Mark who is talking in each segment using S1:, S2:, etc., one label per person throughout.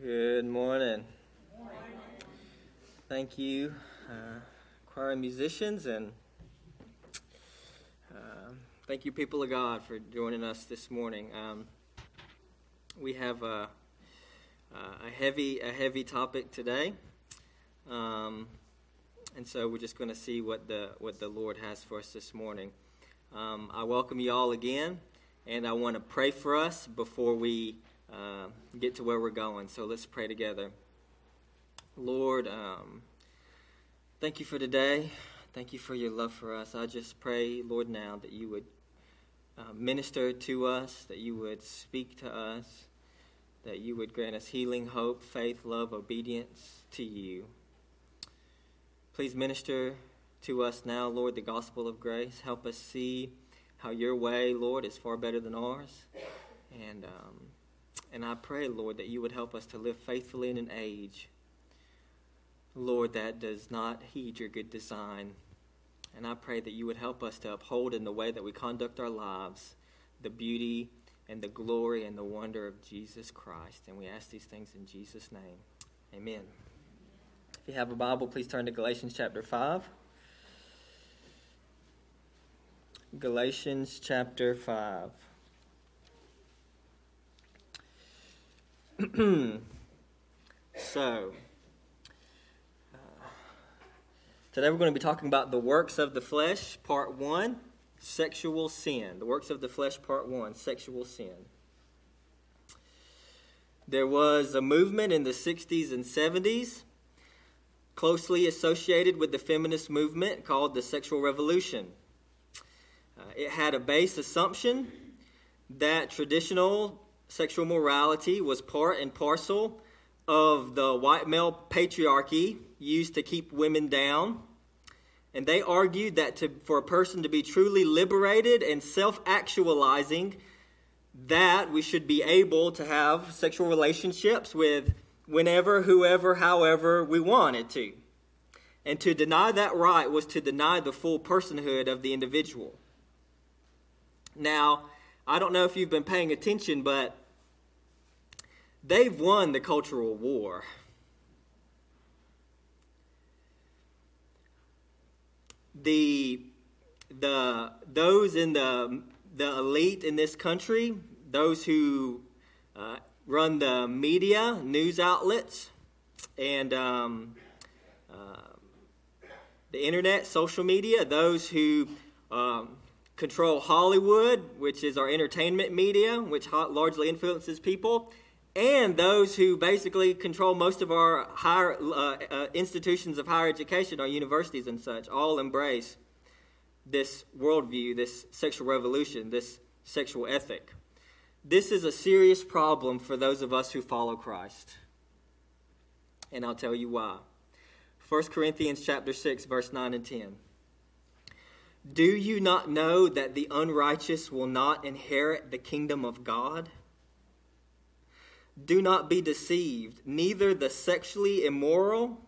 S1: Good morning. Thank you, uh, choir musicians, and uh, thank you, people of God, for joining us this morning. Um, we have a, a, heavy, a heavy topic today, um, and so we're just going to see what the what the Lord has for us this morning. Um, I welcome you all again, and I want to pray for us before we uh, get to where we're going. So let's pray together. Lord, um, thank you for today. Thank you for your love for us. I just pray, Lord, now that you would uh, minister to us, that you would speak to us, that you would grant us healing, hope, faith, love, obedience to you. Please minister to us now, Lord, the gospel of grace. Help us see how your way, Lord, is far better than ours. And um, and I pray, Lord, that you would help us to live faithfully in an age, Lord, that does not heed your good design. And I pray that you would help us to uphold in the way that we conduct our lives the beauty and the glory and the wonder of Jesus Christ. And we ask these things in Jesus' name. Amen. If you have a Bible, please turn to Galatians chapter 5. Galatians chapter 5. so, uh, today we're going to be talking about the works of the flesh, part one sexual sin. The works of the flesh, part one sexual sin. There was a movement in the 60s and 70s closely associated with the feminist movement called the sexual revolution. Uh, it had a base assumption that traditional sexual morality was part and parcel of the white male patriarchy used to keep women down. And they argued that to, for a person to be truly liberated and self actualizing, that we should be able to have sexual relationships with whenever, whoever, however we wanted to. And to deny that right was to deny the full personhood of the individual. Now, I don't know if you've been paying attention, but They've won the cultural war. The, the, those in the, the elite in this country, those who uh, run the media, news outlets, and um, uh, the internet, social media, those who um, control Hollywood, which is our entertainment media, which largely influences people, and those who basically control most of our higher uh, uh, institutions of higher education, our universities and such, all embrace this worldview, this sexual revolution, this sexual ethic. This is a serious problem for those of us who follow Christ. And I'll tell you why. 1 Corinthians chapter 6 verse 9 and 10. Do you not know that the unrighteous will not inherit the kingdom of God? Do not be deceived. Neither the sexually immoral,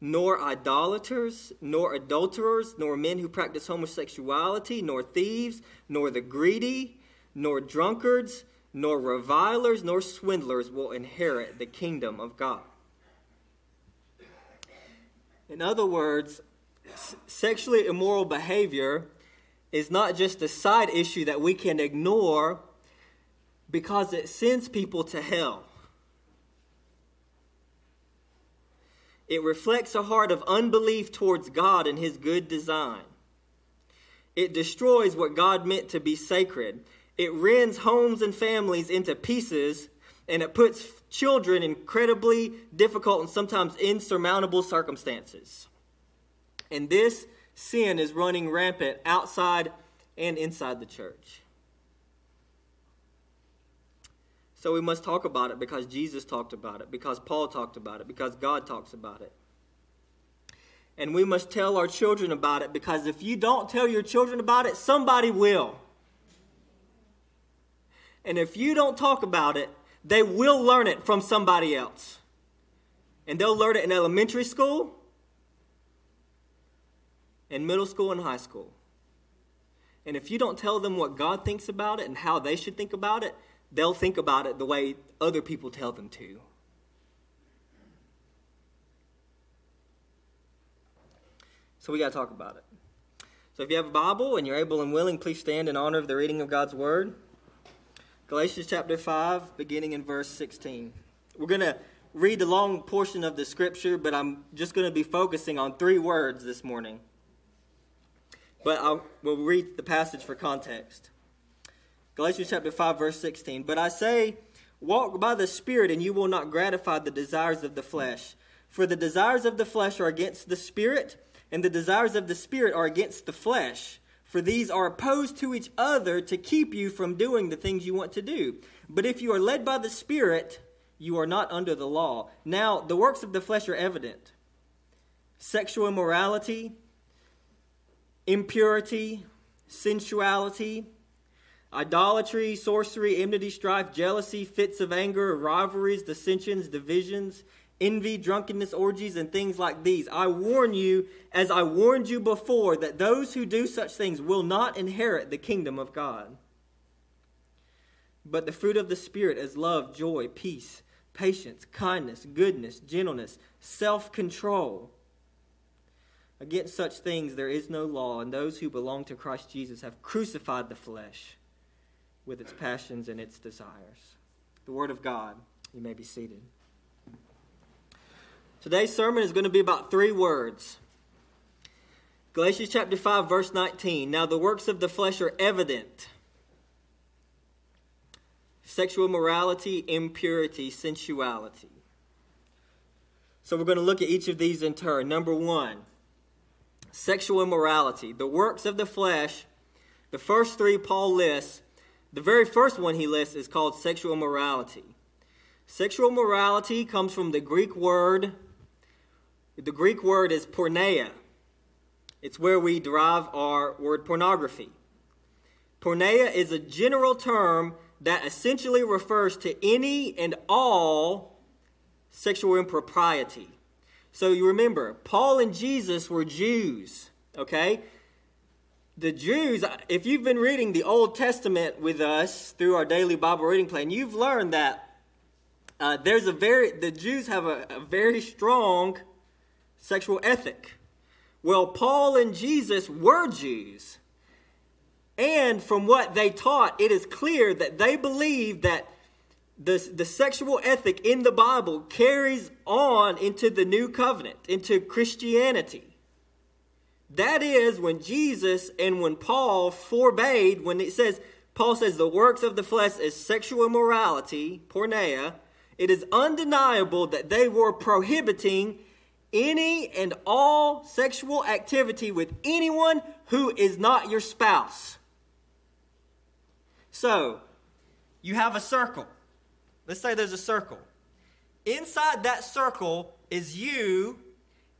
S1: nor idolaters, nor adulterers, nor men who practice homosexuality, nor thieves, nor the greedy, nor drunkards, nor revilers, nor swindlers will inherit the kingdom of God. In other words, sexually immoral behavior is not just a side issue that we can ignore because it sends people to hell. It reflects a heart of unbelief towards God and His good design. It destroys what God meant to be sacred. It rends homes and families into pieces, and it puts children in incredibly difficult and sometimes insurmountable circumstances. And this sin is running rampant outside and inside the church. So we must talk about it because Jesus talked about it, because Paul talked about it, because God talks about it. And we must tell our children about it because if you don't tell your children about it, somebody will. And if you don't talk about it, they will learn it from somebody else. And they'll learn it in elementary school, in middle school, and high school. And if you don't tell them what God thinks about it and how they should think about it, they'll think about it the way other people tell them to. So we got to talk about it. So if you have a Bible and you're able and willing, please stand in honor of the reading of God's Word. Galatians chapter 5, beginning in verse 16. We're going to read the long portion of the scripture, but I'm just going to be focusing on three words this morning. But I will read the passage for context. Galatians chapter 5, verse 16. But I say, walk by the Spirit, and you will not gratify the desires of the flesh. For the desires of the flesh are against the Spirit, and the desires of the Spirit are against the flesh. For these are opposed to each other to keep you from doing the things you want to do. But if you are led by the Spirit, you are not under the law. Now, the works of the flesh are evident sexual immorality, impurity, sensuality, idolatry, sorcery, enmity, strife, jealousy, fits of anger, rivalries, dissensions, divisions, envy, drunkenness, orgies, and things like these. I warn you, as I warned you before, that those who do such things will not inherit the kingdom of God. But the fruit of the Spirit is love, joy, peace patience, kindness, goodness, gentleness, self control. Against such things there is no law, and those who belong to Christ Jesus have crucified the flesh with its passions and its desires. The Word of God. You may be seated. Today's sermon is going to be about three words. Galatians chapter 5, verse 19. Now the works of the flesh are evident sexual morality, impurity, sensuality. So we're going to look at each of these in turn. Number one, sexual immorality. The works of the flesh, the first three Paul lists, the very first one he lists is called sexual morality. Sexual morality comes from the Greek word, the Greek word is porneia. It's where we derive our word pornography. Porneia is a general term that essentially refers to any and all sexual impropriety. So you remember, Paul and Jesus were Jews, okay? The Jews, if you've been reading the Old Testament with us through our daily Bible reading plan, you've learned that uh, there's a very, the Jews have a, a very strong sexual ethic. Well, Paul and Jesus were Jews. And from what they taught, it is clear that they believed that the, the sexual ethic in the Bible carries on into the new covenant, into Christianity. That is when Jesus and when Paul forbade, when it says, Paul says the works of the flesh is sexual immorality, porneia, it is undeniable that they were prohibiting any and all sexual activity with anyone who is not your spouse. So, you have a circle. Let's say there's a circle. Inside that circle is you,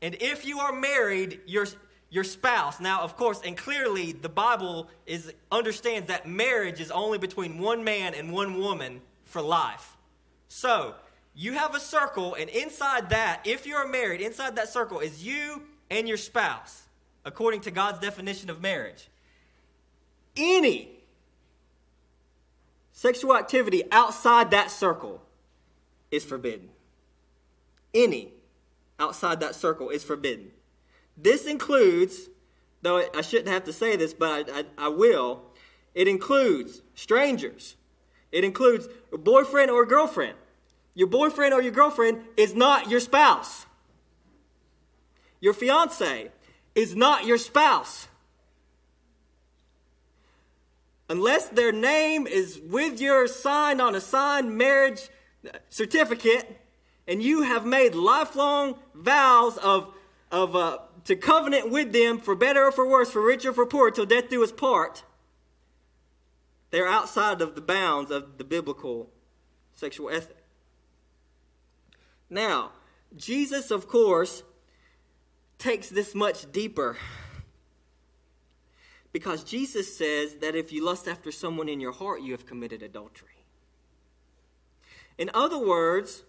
S1: and if you are married, your your spouse. Now, of course, and clearly the Bible is understands that marriage is only between one man and one woman for life. So, you have a circle, and inside that, if you're married, inside that circle is you and your spouse, according to God's definition of marriage. Any Sexual activity outside that circle is forbidden. Any outside that circle is forbidden. This includes, though I shouldn't have to say this, but I, I, I will, it includes strangers. It includes a boyfriend or a girlfriend. Your boyfriend or your girlfriend is not your spouse. Your fiance is not your spouse unless their name is with your sign on a signed marriage certificate and you have made lifelong vows of, of uh, to covenant with them for better or for worse, for richer or for poor, till death do us part, they're outside of the bounds of the biblical sexual ethic. Now, Jesus, of course, takes this much deeper because Jesus says that if you lust after someone in your heart, you have committed adultery. In other words,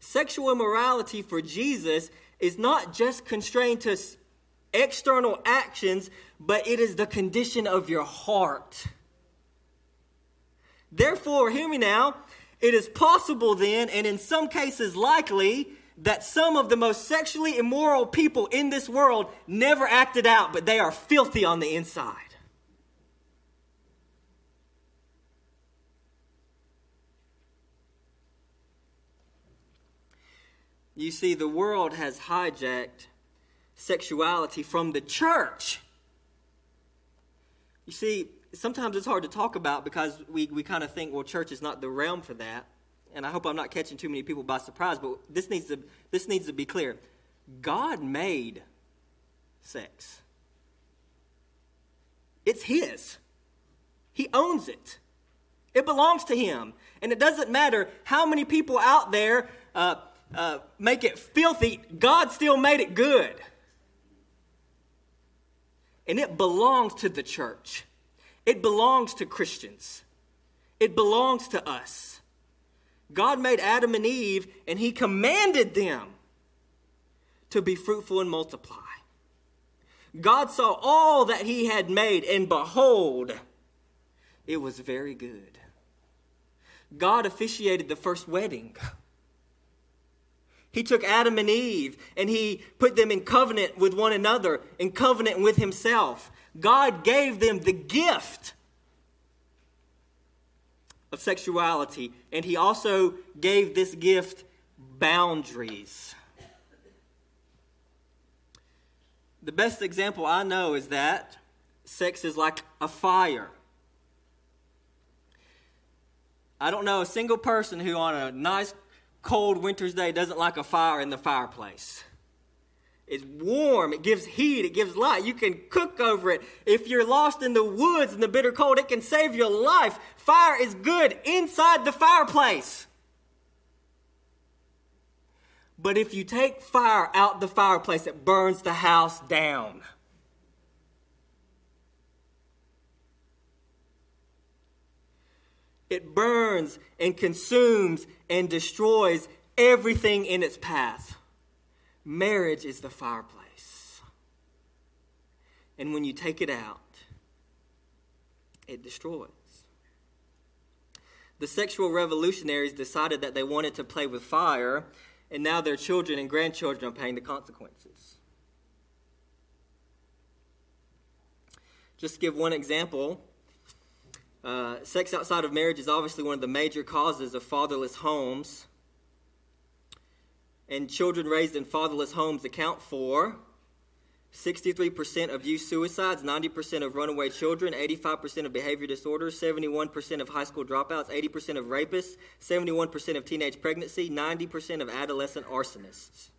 S1: sexual immorality for Jesus is not just constrained to external actions, but it is the condition of your heart. Therefore, hear me now, it is possible then, and in some cases likely, that some of the most sexually immoral people in this world never acted out, but they are filthy on the inside. You see, the world has hijacked sexuality from the church. You see, sometimes it's hard to talk about because we, we kind of think, well, church is not the realm for that. And I hope I'm not catching too many people by surprise, but this needs to, this needs to be clear. God made sex, it's His, He owns it, it belongs to Him. And it doesn't matter how many people out there uh, uh, make it filthy, God still made it good. And it belongs to the church. It belongs to Christians. It belongs to us. God made Adam and Eve, and He commanded them to be fruitful and multiply. God saw all that He had made, and behold, it was very good. God officiated the first wedding. He took Adam and Eve and he put them in covenant with one another, in covenant with himself. God gave them the gift of sexuality, and he also gave this gift boundaries. The best example I know is that sex is like a fire. I don't know a single person who, on a nice cold winter's day doesn't like a fire in the fireplace. It's warm, it gives heat, it gives light. You can cook over it. If you're lost in the woods in the bitter cold, it can save your life. Fire is good inside the fireplace. But if you take fire out the fireplace, it burns the house down. It burns and consumes and destroys everything in its path. Marriage is the fireplace. And when you take it out, it destroys. The sexual revolutionaries decided that they wanted to play with fire, and now their children and grandchildren are paying the consequences. Just give one example, uh, sex outside of marriage is obviously one of the major causes of fatherless homes. And children raised in fatherless homes account for 63% of youth suicides, 90% of runaway children, 85% of behavior disorders, 71% of high school dropouts, 80% of rapists, 71% of teenage pregnancy, 90% of adolescent arsonists.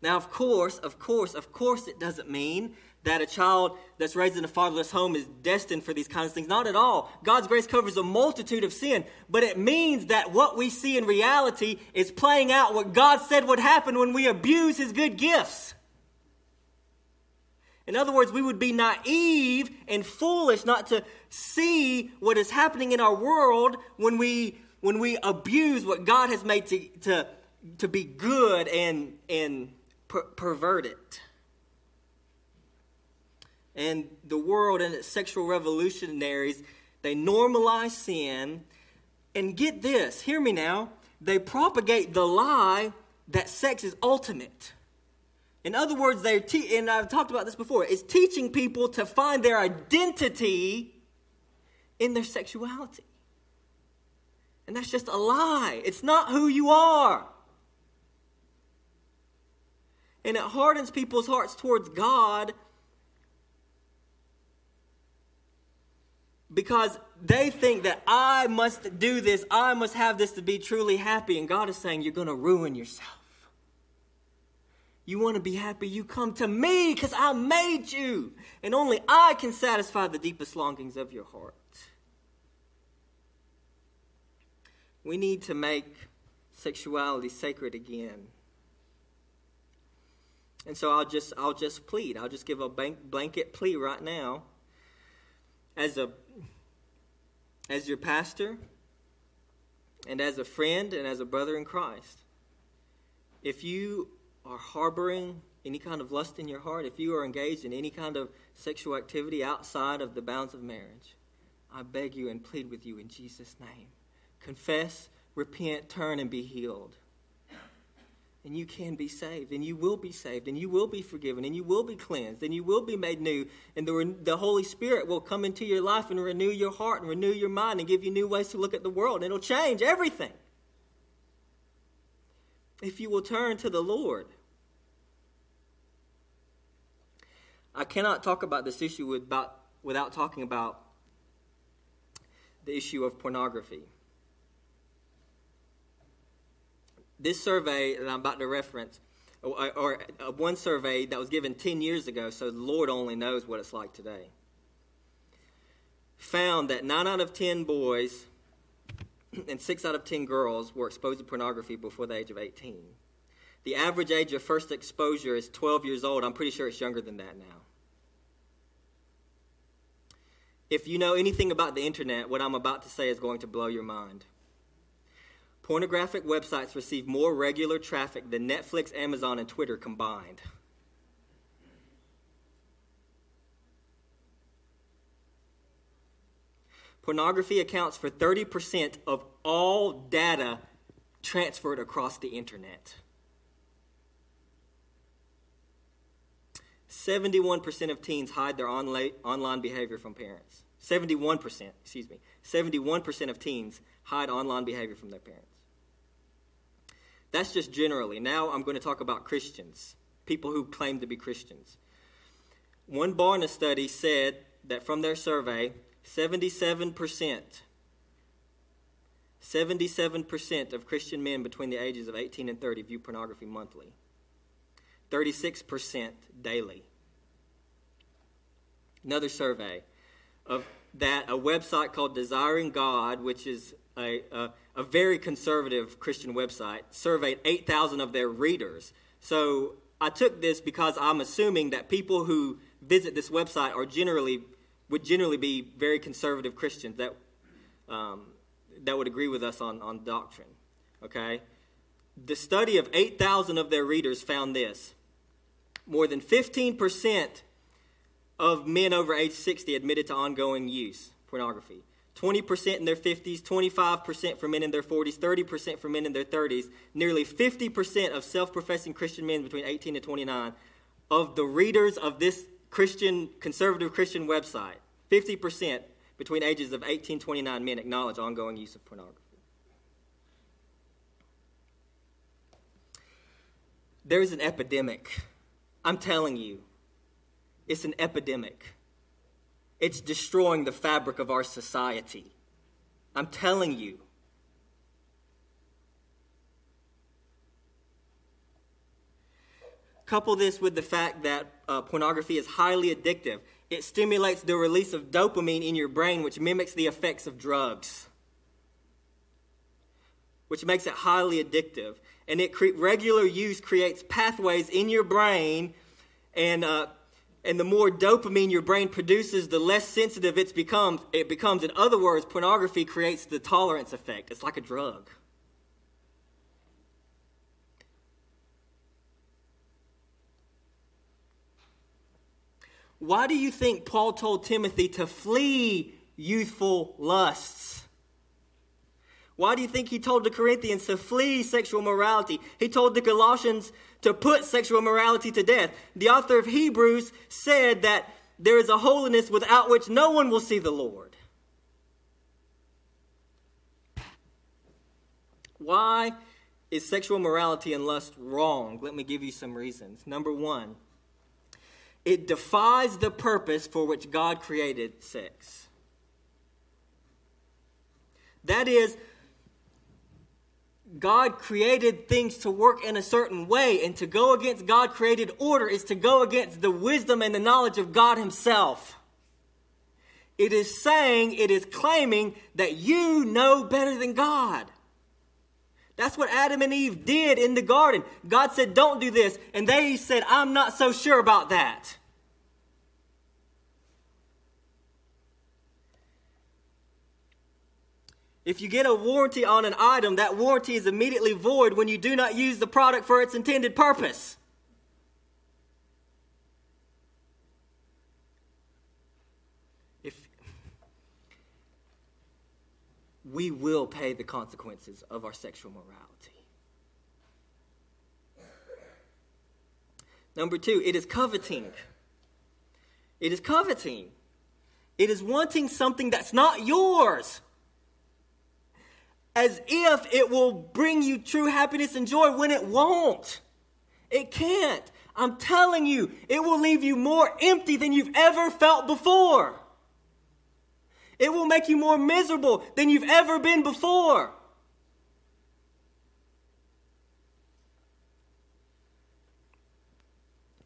S1: Now, of course, of course, of course, it doesn't mean that a child that's raised in a fatherless home is destined for these kinds of things. Not at all. God's grace covers a multitude of sin, but it means that what we see in reality is playing out what God said would happen when we abuse his good gifts. In other words, we would be naive and foolish not to see what is happening in our world when we when we abuse what God has made to to, to be good and and per- pervert it and the world and its sexual revolutionaries, they normalize sin. And get this, hear me now, they propagate the lie that sex is ultimate. In other words, they're te- and I've talked about this before, it's teaching people to find their identity in their sexuality. And that's just a lie. It's not who you are. And it hardens people's hearts towards God because they think that I must do this, I must have this to be truly happy. And God is saying, You're going to ruin yourself. You want to be happy, you come to me because I made you. And only I can satisfy the deepest longings of your heart. We need to make sexuality sacred again. And so I'll just I'll just plead. I'll just give a blanket plea right now as a as your pastor and as a friend and as a brother in Christ, if you are harboring any kind of lust in your heart, if you are engaged in any kind of sexual activity outside of the bounds of marriage, I beg you and plead with you in Jesus' name. Confess, repent, turn, and be healed. And you can be saved, and you will be saved, and you will be forgiven, and you will be cleansed, and you will be made new. And the, the Holy Spirit will come into your life and renew your heart and renew your mind and give you new ways to look at the world. And it'll change everything. If you will turn to the Lord. I cannot talk about this issue without, without talking about the issue of pornography. This survey that I'm about to reference, or, or uh, one survey that was given 10 years ago, so the Lord only knows what it's like today, found that 9 out of 10 boys and 6 out of 10 girls were exposed to pornography before the age of 18. The average age of first exposure is 12 years old. I'm pretty sure it's younger than that now. If you know anything about the internet, what I'm about to say is going to blow your mind. Pornographic websites receive more regular traffic than Netflix, Amazon, and Twitter combined. Pornography accounts for 30% of all data transferred across the internet. 71% of teens hide their online behavior from parents. 71%, excuse me. 71% of teens hide online behavior from their parents. That's just generally. Now I'm going to talk about Christians, people who claim to be Christians. One Barna study said that from their survey, 77%, 77% of Christian men between the ages of 18 and 30 view pornography monthly. 36% daily. Another survey of that a website called Desiring God, which is a, a, a very conservative Christian website, surveyed 8,000 of their readers. So I took this because I'm assuming that people who visit this website are generally would generally be very conservative Christians that um, that would agree with us on, on doctrine. Okay? The study of 8,000 of their readers found this more than 15% of men over age 60 admitted to ongoing use pornography. 20% in their 50s, 25% for men in their 40s, 30% for men in their 30s. Nearly 50% of self professing Christian men between 18 and 29 of the readers of this Christian, conservative Christian website, 50% between ages of 18 and 29 men acknowledge ongoing use of pornography. There is an epidemic I'm telling you, it's an epidemic. It's destroying the fabric of our society. I'm telling you. Couple this with the fact that uh, pornography is highly addictive. It stimulates the release of dopamine in your brain, which mimics the effects of drugs, which makes it highly addictive and it cre- regular use creates pathways in your brain and uh, and the more dopamine your brain produces the less sensitive it's becomes it becomes. In other words pornography creates the tolerance effect. It's like a drug. Why do you think paul told timothy to flee youthful lusts why do you think he told the Corinthians to flee sexual morality? He told the Colossians to put sexual morality to death. The author of Hebrews said that there is a holiness without which no one will see the Lord. Why is sexual morality and lust wrong? Let me give you some reasons. Number one, it defies the purpose for which God created sex. That is, God created things to work in a certain way, and to go against God created order is to go against the wisdom and the knowledge of God Himself. It is saying, it is claiming that you know better than God. That's what Adam and Eve did in the garden. God said, Don't do this. And they said, I'm not so sure about that. If you get a warranty on an item, that warranty is immediately void when you do not use the product for its intended purpose. If, we will pay the consequences of our sexual morality. Number two, it is coveting. It is coveting. It is wanting something that's not yours. As if it will bring you true happiness and joy when it won't. It can't. I'm telling you, it will leave you more empty than you've ever felt before. It will make you more miserable than you've ever been before.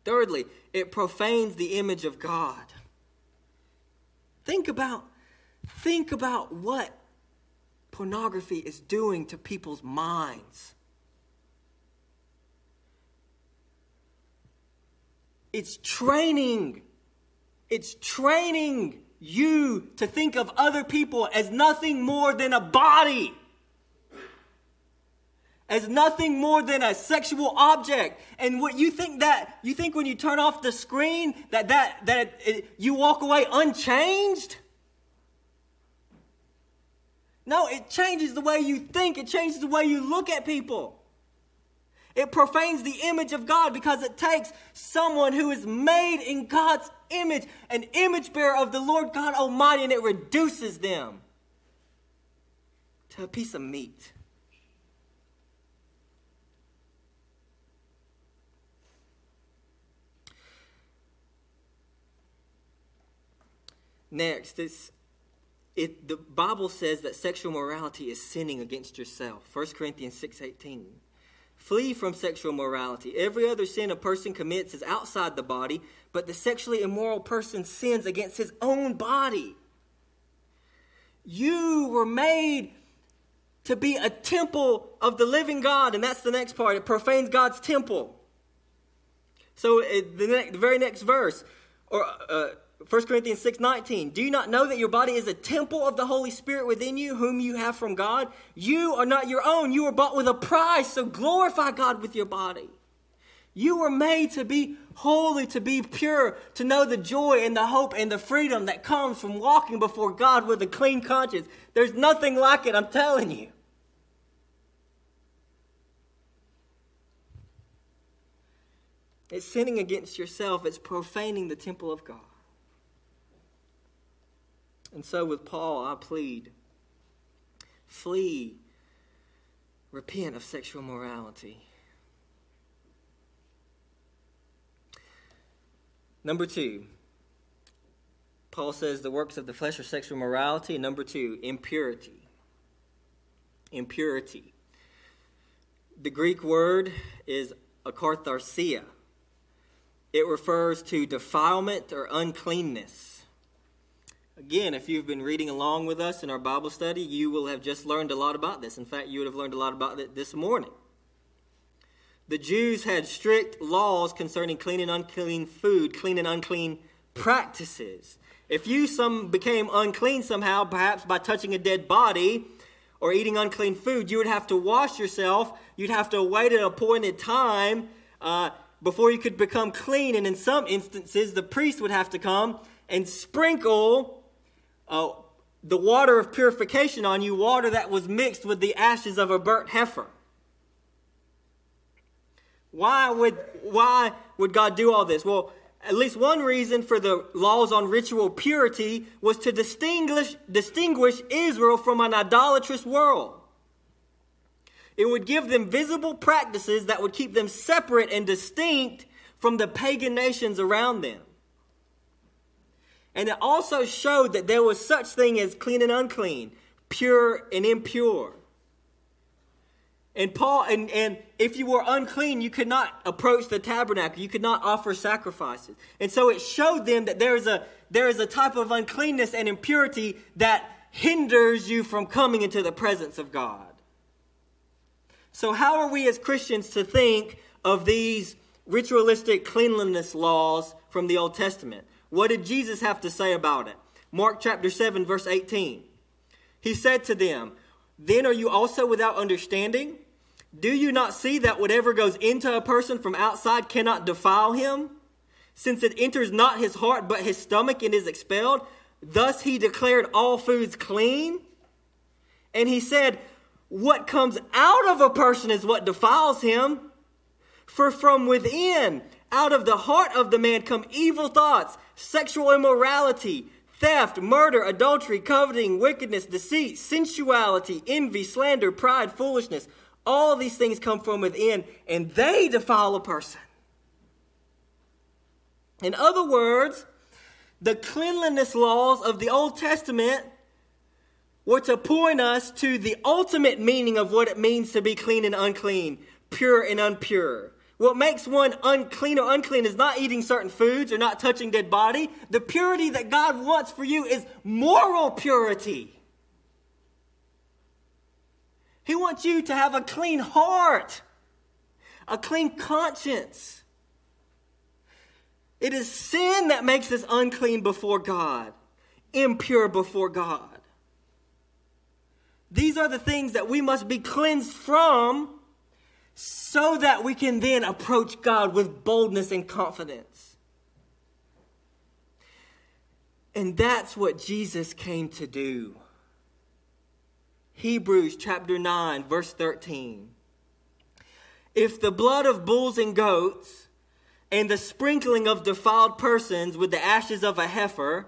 S1: Thirdly, it profanes the image of God. Think about think about what pornography is doing to people's minds. It's training. It's training you to think of other people as nothing more than a body, as nothing more than a sexual object. And what you think that you think when you turn off the screen that that that it, you walk away unchanged? No, it changes the way you think. It changes the way you look at people. It profanes the image of God because it takes someone who is made in God's image, an image bearer of the Lord God Almighty, and it reduces them to a piece of meat. Next, it's, it, the Bible says that sexual morality is sinning against yourself. 1 Corinthians 6.18. Flee from sexual morality. Every other sin a person commits is outside the body, but the sexually immoral person sins against his own body. You were made to be a temple of the living God, and that's the next part. It profanes God's temple. So it, the, the very next verse, or uh, 1 Corinthians 6 19. Do you not know that your body is a temple of the Holy Spirit within you, whom you have from God? You are not your own. You were bought with a price, so glorify God with your body. You were made to be holy, to be pure, to know the joy and the hope and the freedom that comes from walking before God with a clean conscience. There's nothing like it, I'm telling you. It's sinning against yourself, it's profaning the temple of God. And so with Paul, I plead flee, repent of sexual morality. Number two, Paul says the works of the flesh are sexual morality. Number two, impurity. Impurity. The Greek word is akatharsia. It refers to defilement or uncleanness. Again, if you've been reading along with us in our Bible study, you will have just learned a lot about this. In fact, you would have learned a lot about it this morning. The Jews had strict laws concerning clean and unclean food, clean and unclean practices. If you some became unclean somehow, perhaps by touching a dead body or eating unclean food, you would have to wash yourself. You'd have to wait an appointed time uh, before you could become clean. And in some instances, the priest would have to come and sprinkle uh, the water of purification on you, water that was mixed with the ashes of a burnt heifer. Why would, why would God do all this? Well, at least one reason for the laws on ritual purity was to distinguish, distinguish Israel from an idolatrous world. It would give them visible practices that would keep them separate and distinct from the pagan nations around them. And it also showed that there was such thing as clean and unclean, pure and impure. And Paul, and, and if you were unclean, you could not approach the tabernacle. You could not offer sacrifices. And so it showed them that there is a there is a type of uncleanness and impurity that hinders you from coming into the presence of God. So how are we as Christians to think of these ritualistic cleanliness laws from the Old Testament? What did Jesus have to say about it? Mark chapter 7, verse 18. He said to them, Then are you also without understanding? Do you not see that whatever goes into a person from outside cannot defile him? Since it enters not his heart but his stomach and is expelled, thus he declared all foods clean. And he said, What comes out of a person is what defiles him. For from within, out of the heart of the man, come evil thoughts, sexual immorality, theft, murder, adultery, coveting, wickedness, deceit, sensuality, envy, slander, pride, foolishness. All these things come from within, and they defile a person. In other words, the cleanliness laws of the Old Testament were to point us to the ultimate meaning of what it means to be clean and unclean, pure and unpure. What makes one unclean or unclean is not eating certain foods or not touching dead body. The purity that God wants for you is moral purity. He wants you to have a clean heart, a clean conscience. It is sin that makes us unclean before God, impure before God. These are the things that we must be cleansed from so that we can then approach God with boldness and confidence. And that's what Jesus came to do. Hebrews chapter 9, verse 13. If the blood of bulls and goats and the sprinkling of defiled persons with the ashes of a heifer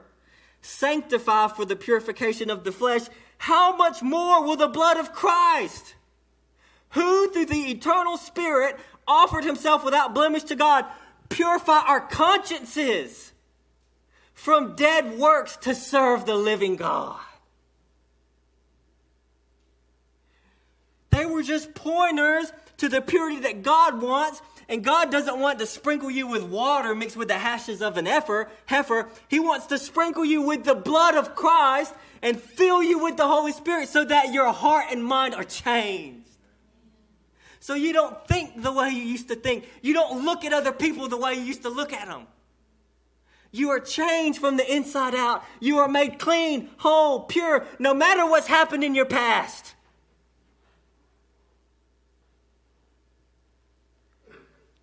S1: sanctify for the purification of the flesh, how much more will the blood of Christ, who through the eternal Spirit offered himself without blemish to God, purify our consciences from dead works to serve the living God? They were just pointers to the purity that God wants. And God doesn't want to sprinkle you with water mixed with the ashes of an heifer. heifer. He wants to sprinkle you with the blood of Christ and fill you with the Holy Spirit so that your heart and mind are changed. So you don't think the way you used to think. You don't look at other people the way you used to look at them. You are changed from the inside out. You are made clean, whole, pure, no matter what's happened in your past.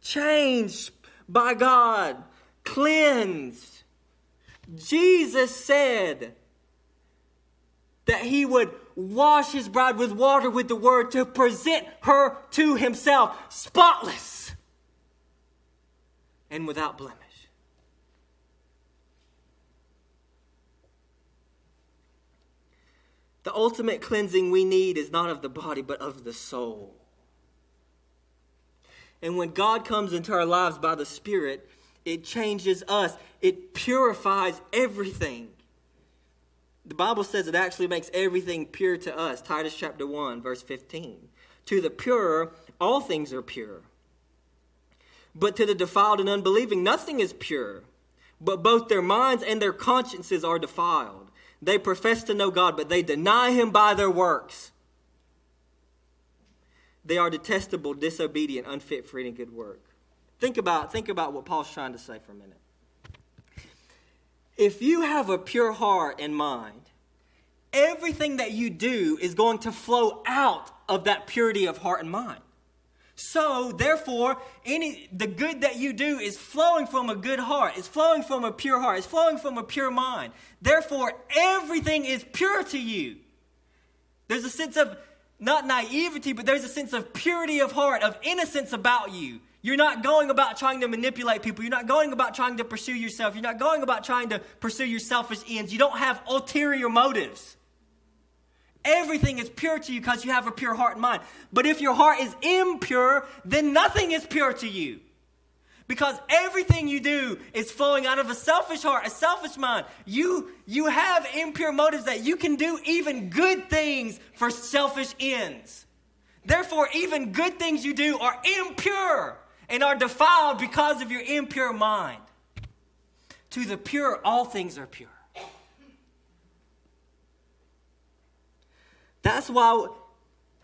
S1: changed by God, cleansed. Jesus said that he would wash his bride with water with the word to present her to himself spotless and without blemish. The ultimate cleansing we need is not of the body, but of the soul. And when God comes into our lives by the Spirit, it changes us, it purifies everything. The Bible says it actually makes everything pure to us. Titus chapter 1, verse 15. To the pure, all things are pure. But to the defiled and unbelieving, nothing is pure. But both their minds and their consciences are defiled. They profess to know God, but they deny Him by their works. They are detestable, disobedient, unfit for any good work. Think about, think about what Paul's trying to say for a minute. If you have a pure heart and mind, everything that you do is going to flow out of that purity of heart and mind. So, therefore, any the good that you do is flowing from a good heart. It's flowing from a pure heart. It's flowing from a pure mind. Therefore, everything is pure to you. There's a sense of not naivety, but there's a sense of purity of heart, of innocence about you. You're not going about trying to manipulate people. You're not going about trying to pursue yourself. You're not going about trying to pursue your selfish ends. You don't have ulterior motives. Everything is pure to you because you have a pure heart and mind. But if your heart is impure, then nothing is pure to you. Because everything you do is flowing out of a selfish heart, a selfish mind. You, you have impure motives that you can do even good things for selfish ends. Therefore, even good things you do are impure and are defiled because of your impure mind. To the pure, all things are pure. That's why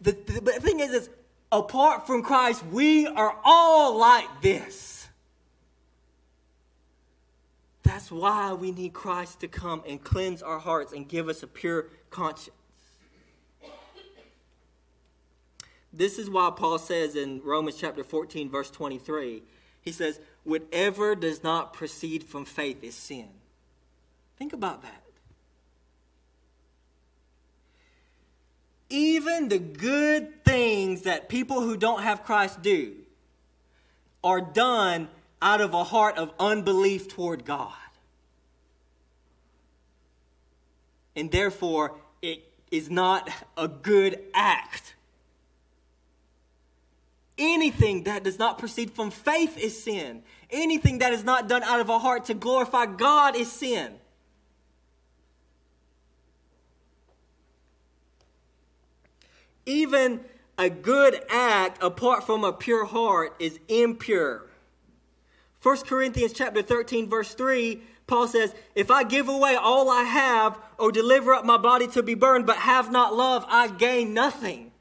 S1: the, the, thing is, is apart from Christ, we are all like this. That's why we need Christ to come and cleanse our hearts and give us a pure conscience. This is why Paul says in Romans chapter 14, verse 23, he says, Whatever does not proceed from faith is sin. Think about that. even the good things that people who don't have Christ do are done out of a heart of unbelief toward God. And therefore, it is not a good act. Anything that does not proceed from faith is sin. Anything that is not done out of a heart to glorify God is sin. Even a good act apart from a pure heart is impure. 1 Corinthians chapter 13 verse 3 Paul says, If I give away all I have or deliver up my body to be burned but have not love, I gain nothing.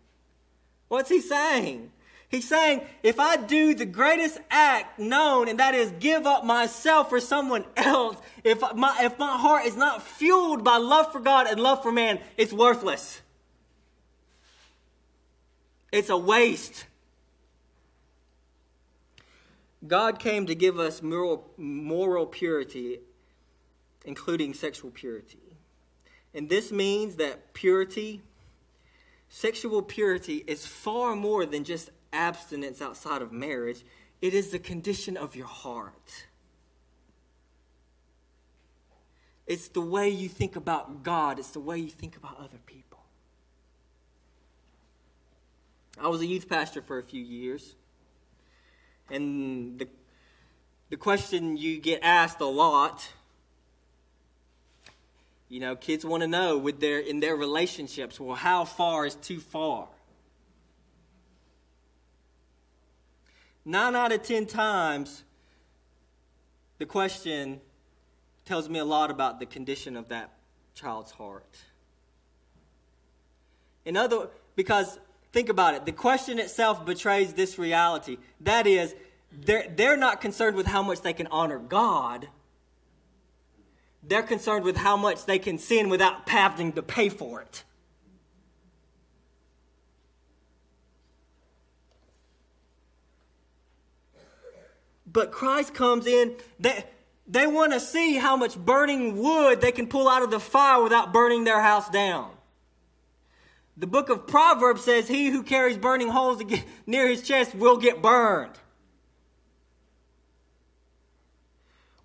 S1: What's he saying? He's saying, if I do the greatest act known, and that is give up myself for someone else, if my, if my heart is not fueled by love for God and love for man, it's worthless. It's a waste. God came to give us moral, moral purity, including sexual purity. And this means that purity, sexual purity, is far more than just abstinence outside of marriage, it is the condition of your heart. It's the way you think about God, it's the way you think about other people. I was a youth pastor for a few years. And the, the question you get asked a lot, you know, kids want to know with their in their relationships, well, how far is too far? Nine out of ten times, the question tells me a lot about the condition of that child's heart. In other, because Think about it. The question itself betrays this reality. That is, they're, they're not concerned with how much they can honor God. They're concerned with how much they can sin without having to pay for it. But Christ comes in, they, they want to see how much burning wood they can pull out of the fire without burning their house down. The book of Proverbs says, He who carries burning holes near his chest will get burned.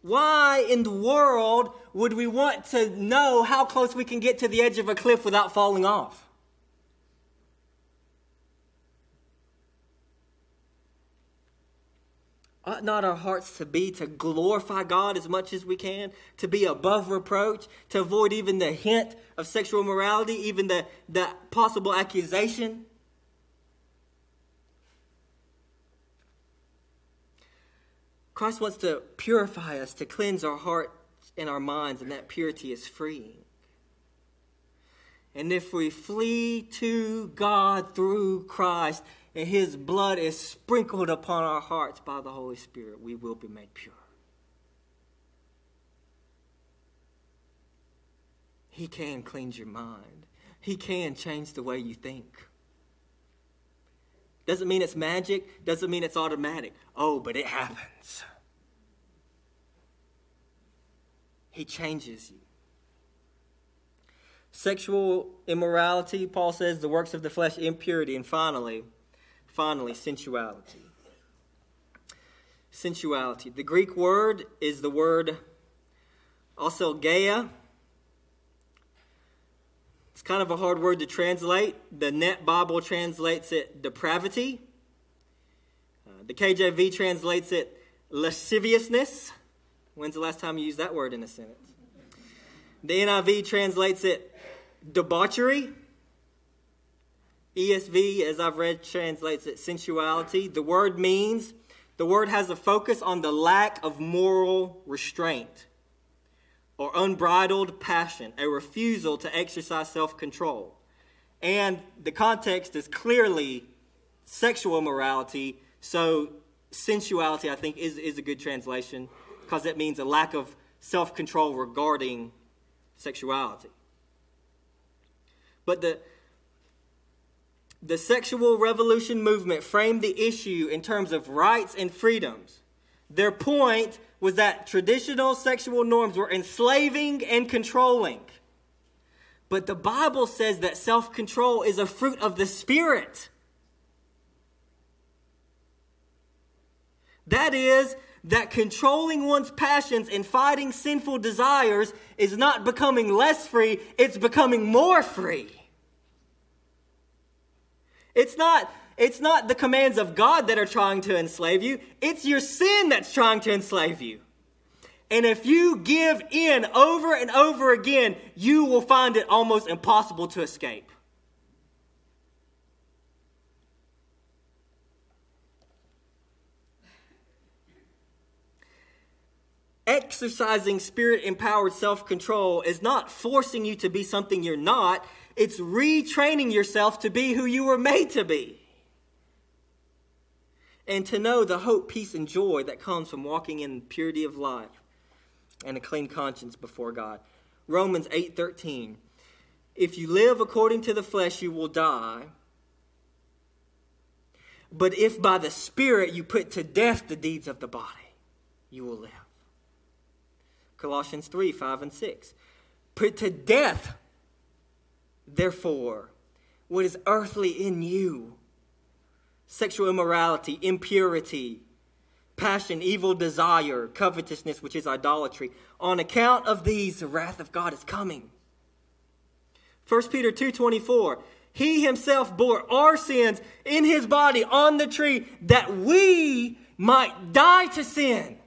S1: Why in the world would we want to know how close we can get to the edge of a cliff without falling off? Ought not our hearts to be to glorify God as much as we can, to be above reproach, to avoid even the hint of sexual morality, even the, the possible accusation? Christ wants to purify us, to cleanse our hearts and our minds, and that purity is freeing. And if we flee to God through Christ, and his blood is sprinkled upon our hearts by the Holy Spirit, we will be made pure. He can cleanse your mind. He can change the way you think. Doesn't mean it's magic, doesn't mean it's automatic. Oh, but it happens. He changes you. Sexual immorality, Paul says, the works of the flesh, impurity, and finally, Finally, sensuality. Sensuality. The Greek word is the word aselgeia. It's kind of a hard word to translate. The Net Bible translates it depravity. Uh, the KJV translates it lasciviousness. When's the last time you used that word in a sentence? The NIV translates it debauchery. ESV, as I've read, translates it sensuality. The word means, the word has a focus on the lack of moral restraint or unbridled passion, a refusal to exercise self control. And the context is clearly sexual immorality, so sensuality, I think, is, is a good translation because it means a lack of self control regarding sexuality. But the, the sexual revolution movement framed the issue in terms of rights and freedoms. Their point was that traditional sexual norms were enslaving and controlling. But the Bible says that self control is a fruit of the Spirit. That is, that controlling one's passions and fighting sinful desires is not becoming less free, it's becoming more free. It's not, it's not the commands of God that are trying to enslave you, it's your sin that's trying to enslave you. And if you give in over and over again, you will find it almost impossible to escape. exercising spirit empowered self control is not forcing you to be something you're not, it's retraining yourself to be who you were made to be. And to know the hope, peace, and joy that comes from walking in purity of life and a clean conscience before God. Romans 8:13 If you live according to the flesh you will die but if by the spirit you put to death the deeds of the body you will live Colossians 3 5 and 6. Put to death, therefore, what is earthly in you sexual immorality, impurity, passion, evil desire, covetousness, which is idolatry. On account of these, the wrath of God is coming. 1 Peter 2:24 He himself bore our sins in his body on the tree that we might die to sin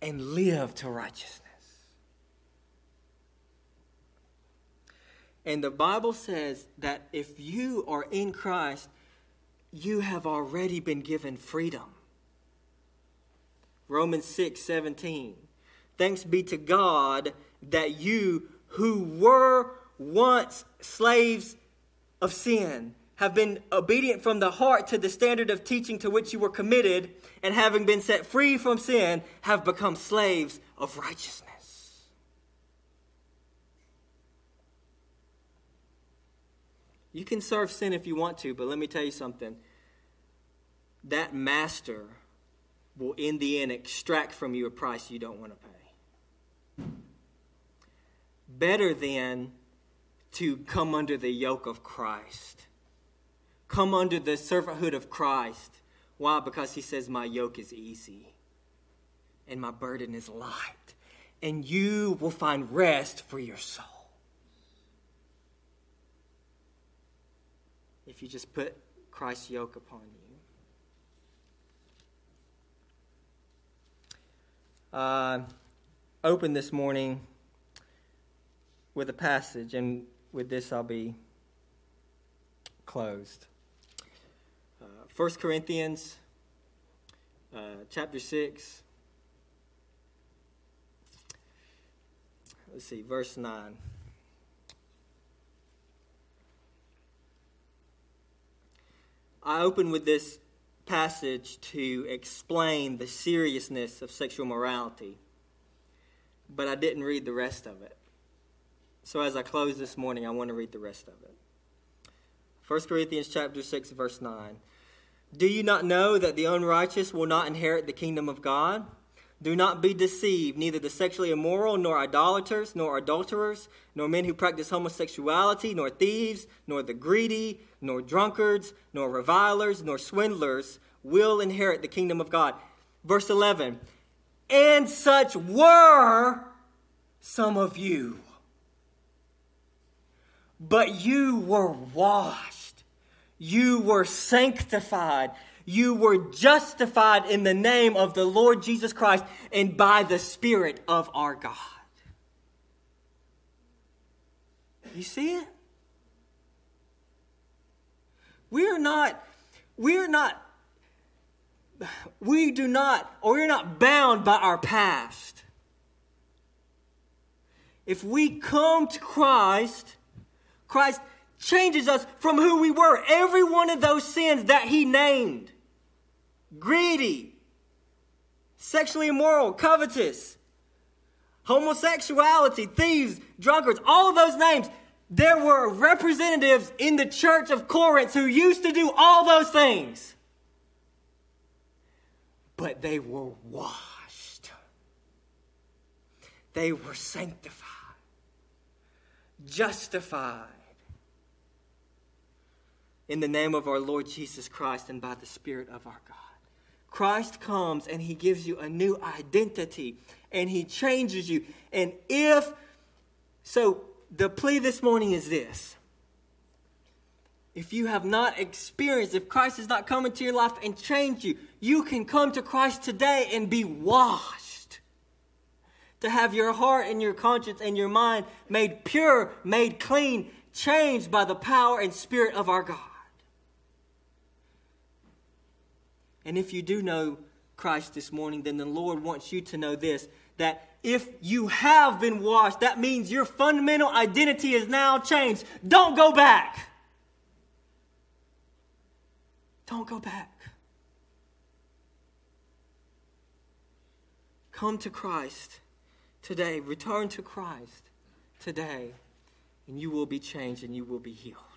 S1: and live to righteousness. And the Bible says that if you are in Christ, you have already been given freedom. Romans 6 17. Thanks be to God that you who were once slaves of sin have been obedient from the heart to the standard of teaching to which you were committed, and having been set free from sin, have become slaves of righteousness. You can serve sin if you want to, but let me tell you something. That master will, in the end, extract from you a price you don't want to pay. Better than to come under the yoke of Christ come under the servanthood of Christ. Why? Because he says, My yoke is easy and my burden is light, and you will find rest for your soul. If you just put Christ's yoke upon you. Uh, open this morning with a passage, and with this I'll be closed. 1 Corinthians uh, chapter 6. Let's see, verse 9. I open with this passage to explain the seriousness of sexual morality, but I didn't read the rest of it. So as I close this morning, I want to read the rest of it. 1 Corinthians chapter 6 verse 9. Do you not know that the unrighteous will not inherit the kingdom of God? Do not be deceived. Neither the sexually immoral, nor idolaters, nor adulterers, nor men who practice homosexuality, nor thieves, nor the greedy, nor drunkards, nor revilers, nor swindlers will inherit the kingdom of God. Verse 11 And such were some of you. But you were washed you were sanctified. You were justified in the name of the Lord Jesus Christ and by the Spirit of our God. You see it? We're not, we're not, we do not, or we're not bound by our past. If we come to Christ, Christ changes us from who we were. Every one of those sins that he named greedy, sexually immoral, covetous, homosexuality, thieves, drunkards, all of those names. There were representatives in the church of Corinth who used to do all those things. But they were washed, they were sanctified justified in the name of our Lord Jesus Christ and by the Spirit of our God. Christ comes and he gives you a new identity and he changes you. And if, so the plea this morning is this. If you have not experienced, if Christ has not come into your life and changed you, you can come to Christ today and be washed. To have your heart and your conscience and your mind made pure, made clean, changed by the power and spirit of our God. And if you do know Christ this morning, then the Lord wants you to know this that if you have been washed, that means your fundamental identity is now changed. Don't go back. Don't go back. Come to Christ today. Return to Christ today, and you will be changed and you will be healed.